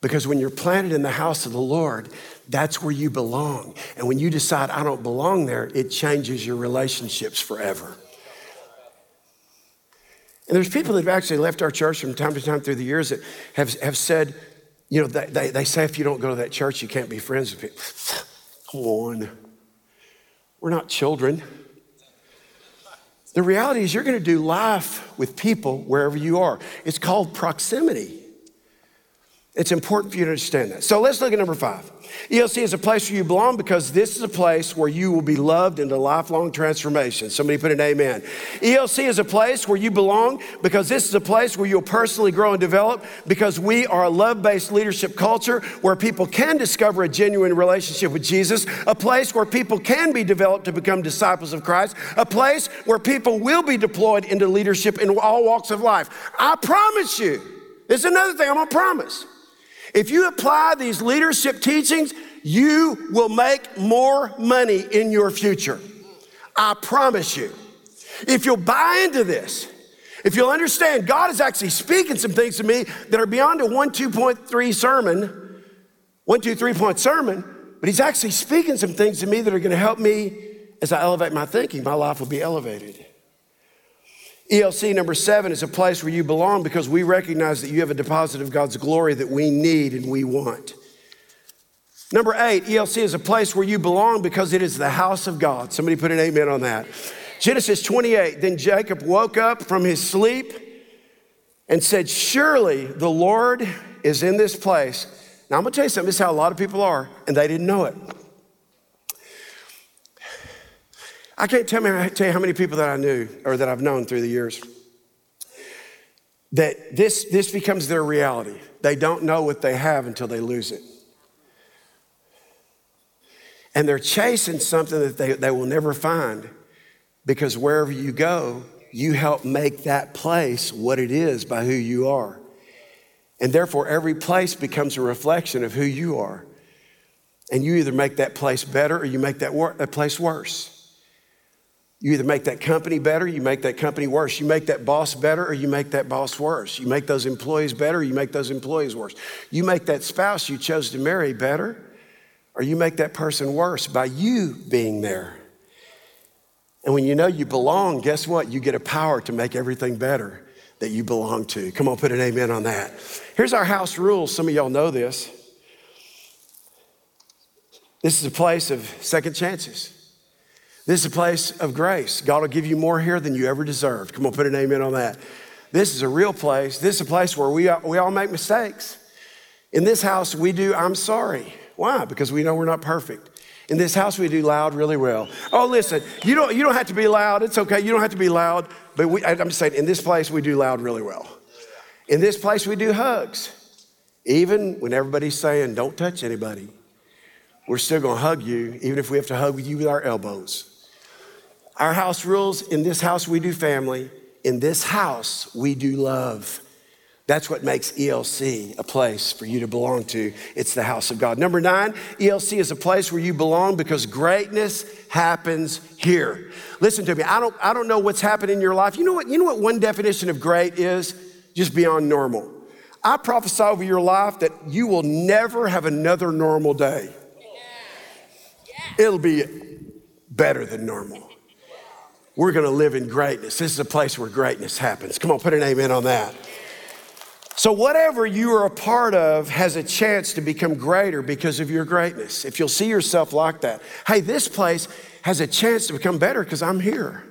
Because when you're planted in the house of the Lord, that's where you belong. And when you decide, I don't belong there, it changes your relationships forever. And there's people that have actually left our church from time to time through the years that have, have said, you know, they, they, they say if you don't go to that church, you can't be friends with people. Come on. We're not children. The reality is, you're going to do life with people wherever you are. It's called proximity. It's important for you to understand that. So let's look at number five. ELC is a place where you belong because this is a place where you will be loved into lifelong transformation. Somebody put an amen. ELC is a place where you belong because this is a place where you'll personally grow and develop because we are a love based leadership culture where people can discover a genuine relationship with Jesus, a place where people can be developed to become disciples of Christ, a place where people will be deployed into leadership in all walks of life. I promise you, is another thing I'm gonna promise. If you apply these leadership teachings, you will make more money in your future. I promise you. If you'll buy into this, if you'll understand, God is actually speaking some things to me that are beyond a one, 2.3 sermon, one, two, three point sermon, but He's actually speaking some things to me that are going to help me as I elevate my thinking. My life will be elevated. ELC number seven is a place where you belong because we recognize that you have a deposit of God's glory that we need and we want. Number eight, ELC is a place where you belong because it is the house of God. Somebody put an amen on that. Genesis 28, then Jacob woke up from his sleep and said, Surely the Lord is in this place. Now I'm gonna tell you something, this is how a lot of people are, and they didn't know it. I can't tell, me, tell you how many people that I knew or that I've known through the years that this, this becomes their reality. They don't know what they have until they lose it. And they're chasing something that they, they will never find because wherever you go, you help make that place what it is by who you are. And therefore, every place becomes a reflection of who you are. And you either make that place better or you make that, wor- that place worse. You either make that company better, you make that company worse. You make that boss better, or you make that boss worse. You make those employees better, you make those employees worse. You make that spouse you chose to marry better, or you make that person worse by you being there. And when you know you belong, guess what? You get a power to make everything better that you belong to. Come on, put an amen on that. Here's our house rules. Some of y'all know this. This is a place of second chances. This is a place of grace. God will give you more here than you ever deserved. Come on, put an amen on that. This is a real place. This is a place where we, we all make mistakes. In this house, we do, I'm sorry. Why? Because we know we're not perfect. In this house, we do loud really well. Oh, listen, you don't, you don't have to be loud. It's okay. You don't have to be loud. But we, I'm just saying, in this place, we do loud really well. In this place, we do hugs. Even when everybody's saying, don't touch anybody, we're still gonna hug you, even if we have to hug you with our elbows. Our house rules in this house, we do family. In this house, we do love. That's what makes ELC a place for you to belong to. It's the house of God. Number nine, ELC is a place where you belong because greatness happens here. Listen to me. I don't, I don't know what's happened in your life. You know what? You know what one definition of great is? Just beyond normal. I prophesy over your life that you will never have another normal day. It'll be better than normal. We're going to live in greatness. This is a place where greatness happens. Come on, put an amen on that. So, whatever you are a part of has a chance to become greater because of your greatness. If you'll see yourself like that, hey, this place has a chance to become better because I'm here.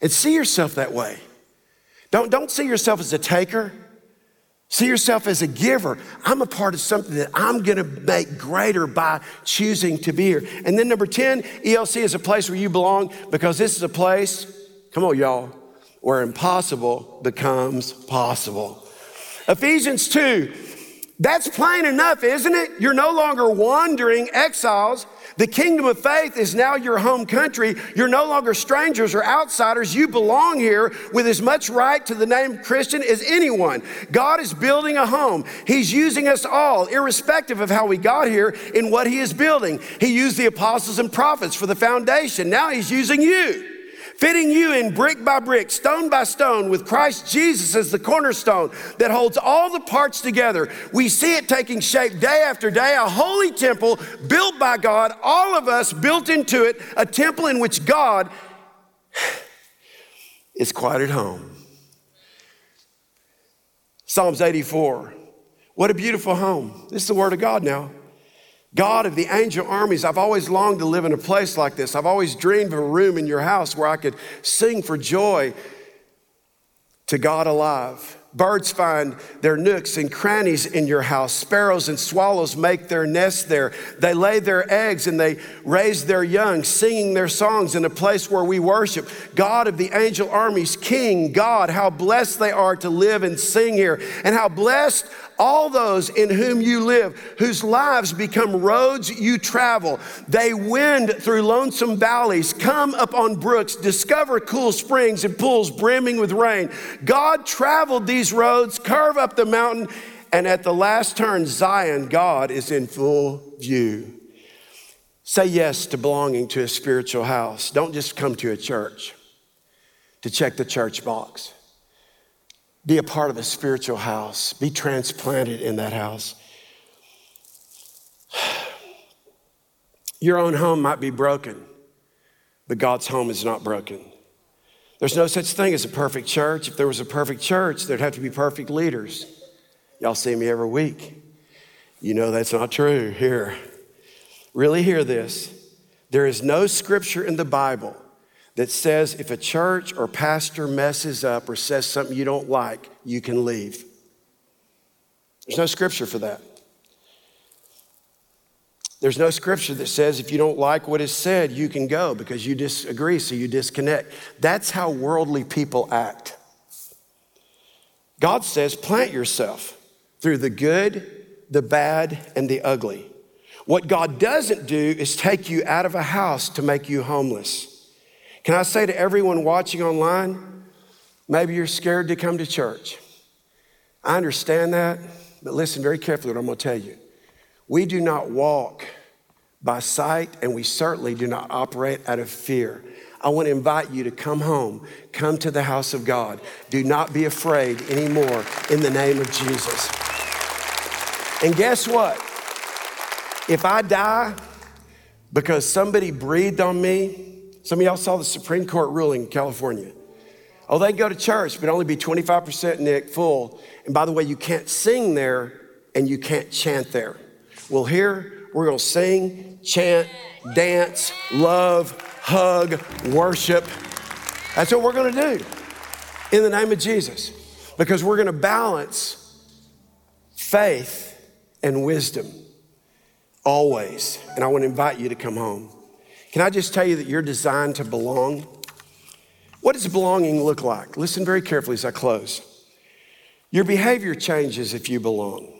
And see yourself that way. Don't, don't see yourself as a taker. See yourself as a giver. I'm a part of something that I'm gonna make greater by choosing to be here. And then number 10, ELC is a place where you belong because this is a place, come on, y'all, where impossible becomes possible. Ephesians 2, that's plain enough, isn't it? You're no longer wandering exiles. The kingdom of faith is now your home country. You're no longer strangers or outsiders. You belong here with as much right to the name Christian as anyone. God is building a home. He's using us all, irrespective of how we got here, in what He is building. He used the apostles and prophets for the foundation. Now He's using you fitting you in brick by brick, stone by stone, with Christ Jesus as the cornerstone that holds all the parts together. We see it taking shape day after day, a holy temple built by God, all of us built into it, a temple in which God is quite at home. Psalms 84. What a beautiful home. This is the word of God now. God of the angel armies, I've always longed to live in a place like this. I've always dreamed of a room in your house where I could sing for joy to God alive. Birds find their nooks and crannies in your house. Sparrows and swallows make their nests there. They lay their eggs and they raise their young, singing their songs in a place where we worship. God of the angel armies, King, God, how blessed they are to live and sing here. And how blessed all those in whom you live, whose lives become roads you travel. They wind through lonesome valleys, come up on brooks, discover cool springs and pools brimming with rain. God traveled these roads, curve up the mountain, and at the last turn, Zion, God is in full view. Say yes to belonging to a spiritual house. Don't just come to a church to check the church box. Be a part of a spiritual house. Be transplanted in that house. Your own home might be broken, but God's home is not broken. There's no such thing as a perfect church. If there was a perfect church, there'd have to be perfect leaders. Y'all see me every week. You know that's not true here. Really hear this. There is no scripture in the Bible that says if a church or pastor messes up or says something you don't like, you can leave. There's no scripture for that. There's no scripture that says if you don't like what is said, you can go because you disagree, so you disconnect. That's how worldly people act. God says, plant yourself through the good, the bad, and the ugly. What God doesn't do is take you out of a house to make you homeless. Can I say to everyone watching online, maybe you're scared to come to church. I understand that, but listen very carefully what I'm going to tell you. We do not walk by sight, and we certainly do not operate out of fear. I want to invite you to come home, come to the house of God. Do not be afraid anymore in the name of Jesus. And guess what? If I die because somebody breathed on me, some of y'all saw the Supreme Court ruling in California. Oh, they go to church, but only be 25% Nick full. And by the way, you can't sing there and you can't chant there. Well, here we're gonna sing, chant, dance, love, hug, worship. That's what we're gonna do in the name of Jesus because we're gonna balance faith and wisdom always. And I wanna invite you to come home. Can I just tell you that you're designed to belong? What does belonging look like? Listen very carefully as I close. Your behavior changes if you belong.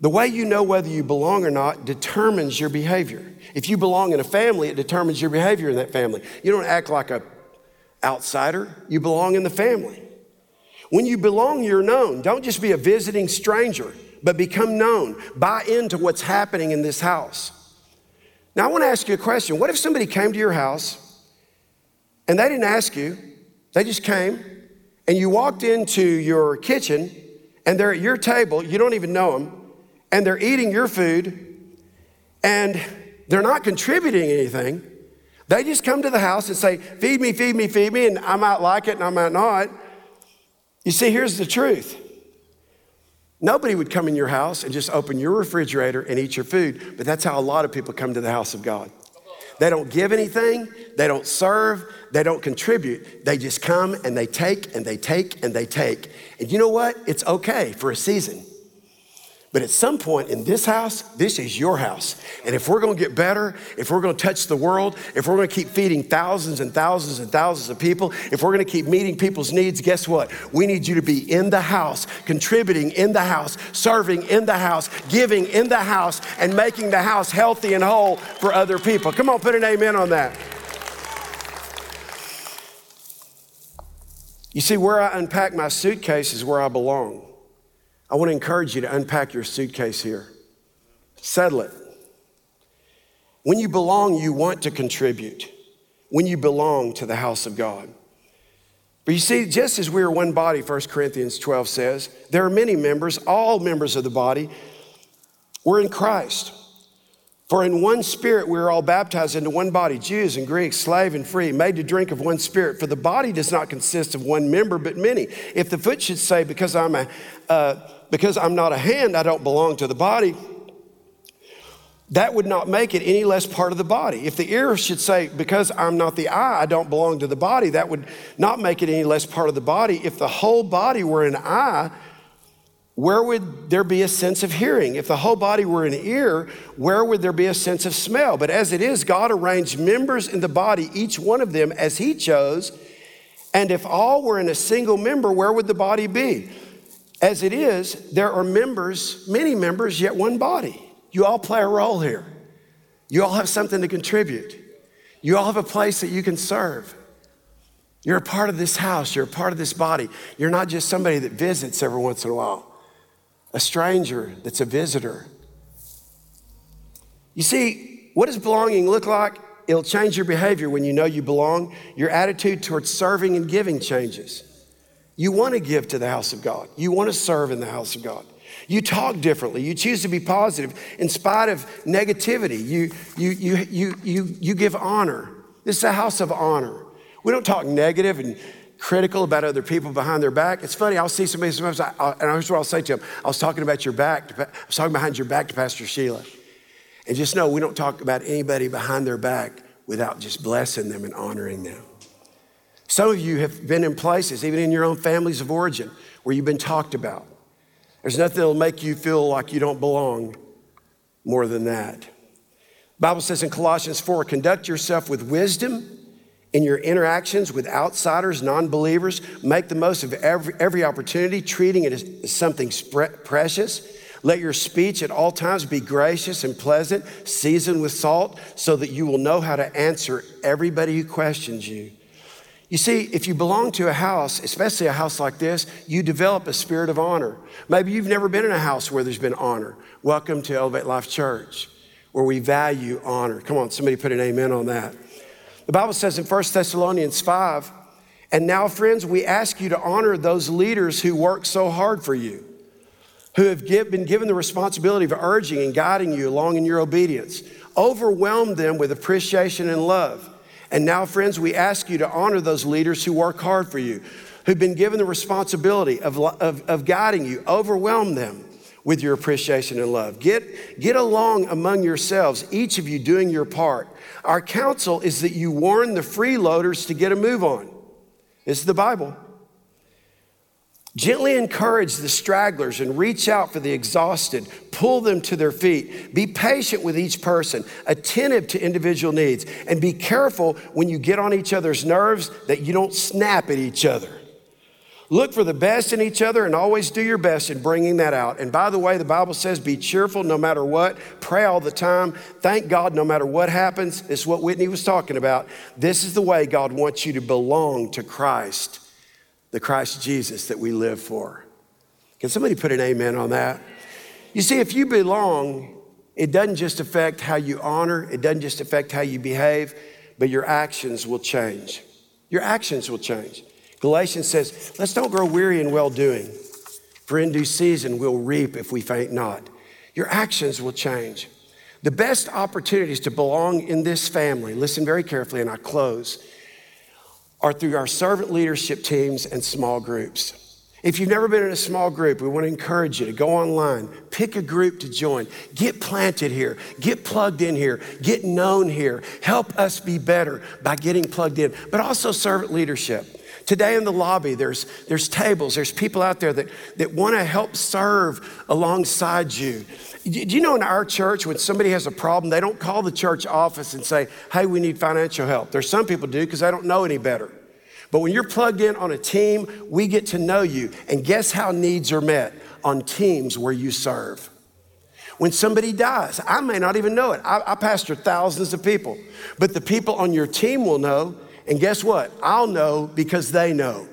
The way you know whether you belong or not determines your behavior. If you belong in a family, it determines your behavior in that family. You don't act like a outsider, you belong in the family. When you belong, you're known. Don't just be a visiting stranger, but become known. Buy into what's happening in this house. Now, I want to ask you a question. What if somebody came to your house and they didn't ask you, they just came, and you walked into your kitchen and they're at your table, you don't even know them, and they're eating your food and they're not contributing anything. They just come to the house and say, Feed me, feed me, feed me, and I might like it and I might not. You see, here's the truth nobody would come in your house and just open your refrigerator and eat your food, but that's how a lot of people come to the house of God. They don't give anything, they don't serve, they don't contribute. They just come and they take and they take and they take. And you know what? It's okay for a season. But at some point in this house, this is your house. And if we're gonna get better, if we're gonna touch the world, if we're gonna keep feeding thousands and thousands and thousands of people, if we're gonna keep meeting people's needs, guess what? We need you to be in the house, contributing in the house, serving in the house, giving in the house, and making the house healthy and whole for other people. Come on, put an amen on that. You see, where I unpack my suitcase is where I belong. I want to encourage you to unpack your suitcase here. Settle it. When you belong, you want to contribute. When you belong to the house of God. But you see, just as we are one body, 1 Corinthians 12 says, there are many members, all members of the body. We're in Christ. For in one spirit we are all baptized into one body, Jews and Greeks, slave and free, made to drink of one spirit. For the body does not consist of one member, but many. If the foot should say, because I'm a, uh, because I'm not a hand, I don't belong to the body, that would not make it any less part of the body. If the ear should say, because I'm not the eye, I don't belong to the body, that would not make it any less part of the body. If the whole body were an eye, where would there be a sense of hearing? If the whole body were an ear, where would there be a sense of smell? But as it is, God arranged members in the body, each one of them as He chose. And if all were in a single member, where would the body be? As it is, there are members, many members, yet one body. You all play a role here. You all have something to contribute. You all have a place that you can serve. You're a part of this house, you're a part of this body. You're not just somebody that visits every once in a while, a stranger that's a visitor. You see, what does belonging look like? It'll change your behavior when you know you belong. Your attitude towards serving and giving changes. You want to give to the house of God. You want to serve in the house of God. You talk differently. You choose to be positive in spite of negativity. You, you, you, you, you, you give honor. This is a house of honor. We don't talk negative and critical about other people behind their back. It's funny, I'll see somebody sometimes, and here's what I'll say to them. I was talking about your back, I was talking behind your back to Pastor Sheila. And just know we don't talk about anybody behind their back without just blessing them and honoring them. Some of you have been in places, even in your own families of origin, where you've been talked about. There's nothing that'll make you feel like you don't belong more than that. The Bible says in Colossians 4 conduct yourself with wisdom in your interactions with outsiders, non believers. Make the most of every, every opportunity, treating it as something precious. Let your speech at all times be gracious and pleasant, seasoned with salt, so that you will know how to answer everybody who questions you. You see, if you belong to a house, especially a house like this, you develop a spirit of honor. Maybe you've never been in a house where there's been honor. Welcome to Elevate Life Church, where we value honor. Come on, somebody put an amen on that. The Bible says in 1 Thessalonians 5, and now, friends, we ask you to honor those leaders who work so hard for you, who have been given the responsibility of urging and guiding you along in your obedience. Overwhelm them with appreciation and love. And now, friends, we ask you to honor those leaders who work hard for you, who've been given the responsibility of, of, of guiding you. Overwhelm them with your appreciation and love. Get, get along among yourselves, each of you doing your part. Our counsel is that you warn the freeloaders to get a move on. It's the Bible. Gently encourage the stragglers and reach out for the exhausted. Pull them to their feet. Be patient with each person, attentive to individual needs, and be careful when you get on each other's nerves that you don't snap at each other. Look for the best in each other and always do your best in bringing that out. And by the way, the Bible says be cheerful no matter what, pray all the time, thank God no matter what happens. Is what Whitney was talking about. This is the way God wants you to belong to Christ the Christ Jesus that we live for. Can somebody put an amen on that? You see, if you belong, it doesn't just affect how you honor, it doesn't just affect how you behave, but your actions will change. Your actions will change. Galatians says, let's don't grow weary in well doing, for in due season we'll reap if we faint not. Your actions will change. The best opportunities to belong in this family, listen very carefully, and I close are through our servant leadership teams and small groups. If you've never been in a small group, we want to encourage you to go online, pick a group to join, get planted here, get plugged in here, get known here, help us be better by getting plugged in, but also servant leadership. Today in the lobby, there's, there's tables, there's people out there that, that want to help serve alongside you. Do you know in our church, when somebody has a problem, they don't call the church office and say, hey, we need financial help. There's some people do because they don't know any better. But when you're plugged in on a team, we get to know you. And guess how needs are met? On teams where you serve. When somebody dies, I may not even know it. I, I pastor thousands of people, but the people on your team will know. And guess what? I'll know because they know.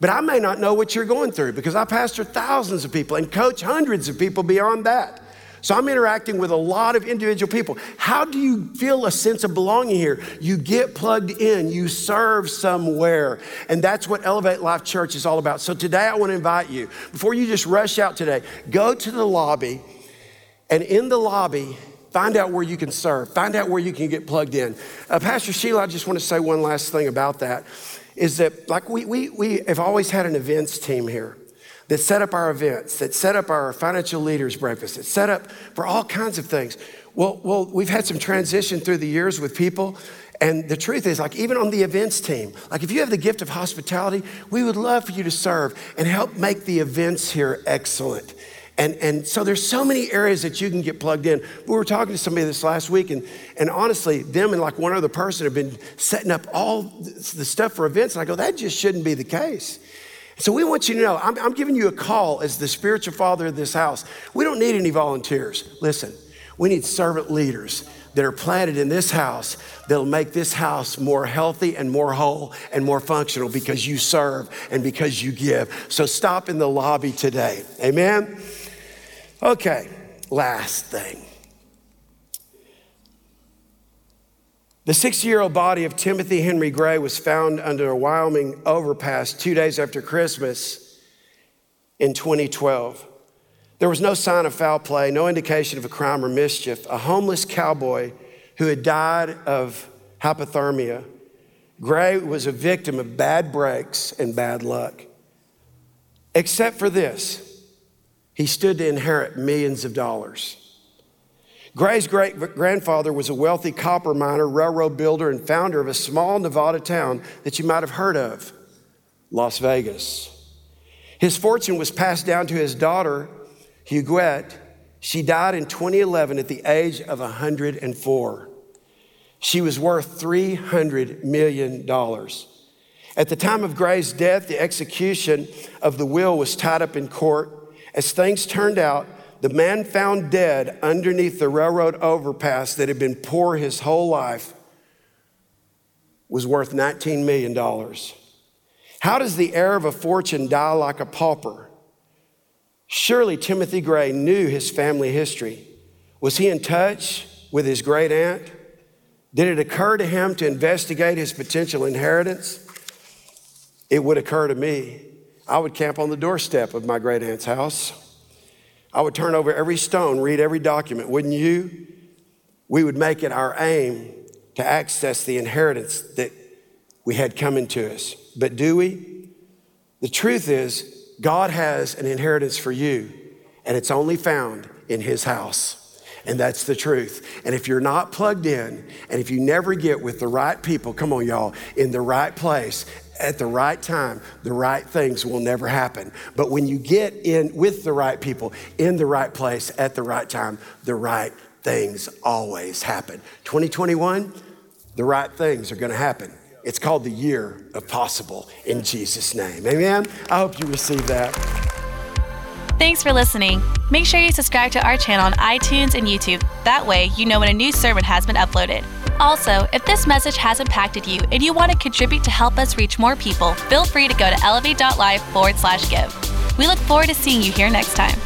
But I may not know what you're going through because I pastor thousands of people and coach hundreds of people beyond that. So I'm interacting with a lot of individual people. How do you feel a sense of belonging here? You get plugged in, you serve somewhere. And that's what Elevate Life Church is all about. So today I want to invite you, before you just rush out today, go to the lobby and in the lobby, find out where you can serve, find out where you can get plugged in. Uh, Pastor Sheila, I just want to say one last thing about that is that, like, we, we, we have always had an events team here that set up our events, that set up our financial leaders breakfast, that set up for all kinds of things. Well, well, we've had some transition through the years with people. And the truth is, like, even on the events team, like, if you have the gift of hospitality, we would love for you to serve and help make the events here excellent. And, and so there's so many areas that you can get plugged in. We were talking to somebody this last week, and, and honestly, them and like one other person have been setting up all the stuff for events. And I go, that just shouldn't be the case. So we want you to know I'm, I'm giving you a call as the spiritual father of this house. We don't need any volunteers. Listen, we need servant leaders that are planted in this house that'll make this house more healthy and more whole and more functional because you serve and because you give. So stop in the lobby today. Amen? Okay, last thing. The 60 year old body of Timothy Henry Gray was found under a Wyoming overpass two days after Christmas in 2012. There was no sign of foul play, no indication of a crime or mischief. A homeless cowboy who had died of hypothermia. Gray was a victim of bad breaks and bad luck. Except for this, he stood to inherit millions of dollars. Gray's great grandfather was a wealthy copper miner, railroad builder, and founder of a small Nevada town that you might have heard of, Las Vegas. His fortune was passed down to his daughter, Huguette. She died in 2011 at the age of 104. She was worth $300 million. At the time of Gray's death, the execution of the will was tied up in court. As things turned out, the man found dead underneath the railroad overpass that had been poor his whole life was worth $19 million. How does the heir of a fortune die like a pauper? Surely Timothy Gray knew his family history. Was he in touch with his great aunt? Did it occur to him to investigate his potential inheritance? It would occur to me. I would camp on the doorstep of my great aunt's house. I would turn over every stone, read every document, wouldn't you? We would make it our aim to access the inheritance that we had coming to us. But do we? The truth is, God has an inheritance for you, and it's only found in His house. And that's the truth. And if you're not plugged in, and if you never get with the right people, come on, y'all, in the right place, at the right time, the right things will never happen. But when you get in with the right people, in the right place, at the right time, the right things always happen. 2021, the right things are gonna happen. It's called the year of possible in Jesus' name. Amen. I hope you receive that.
Thanks for listening. Make sure you subscribe to our channel on iTunes and YouTube. That way, you know when a new sermon has been uploaded. Also, if this message has impacted you and you want to contribute to help us reach more people, feel free to go to elevate.life forward slash give. We look forward to seeing you here next time.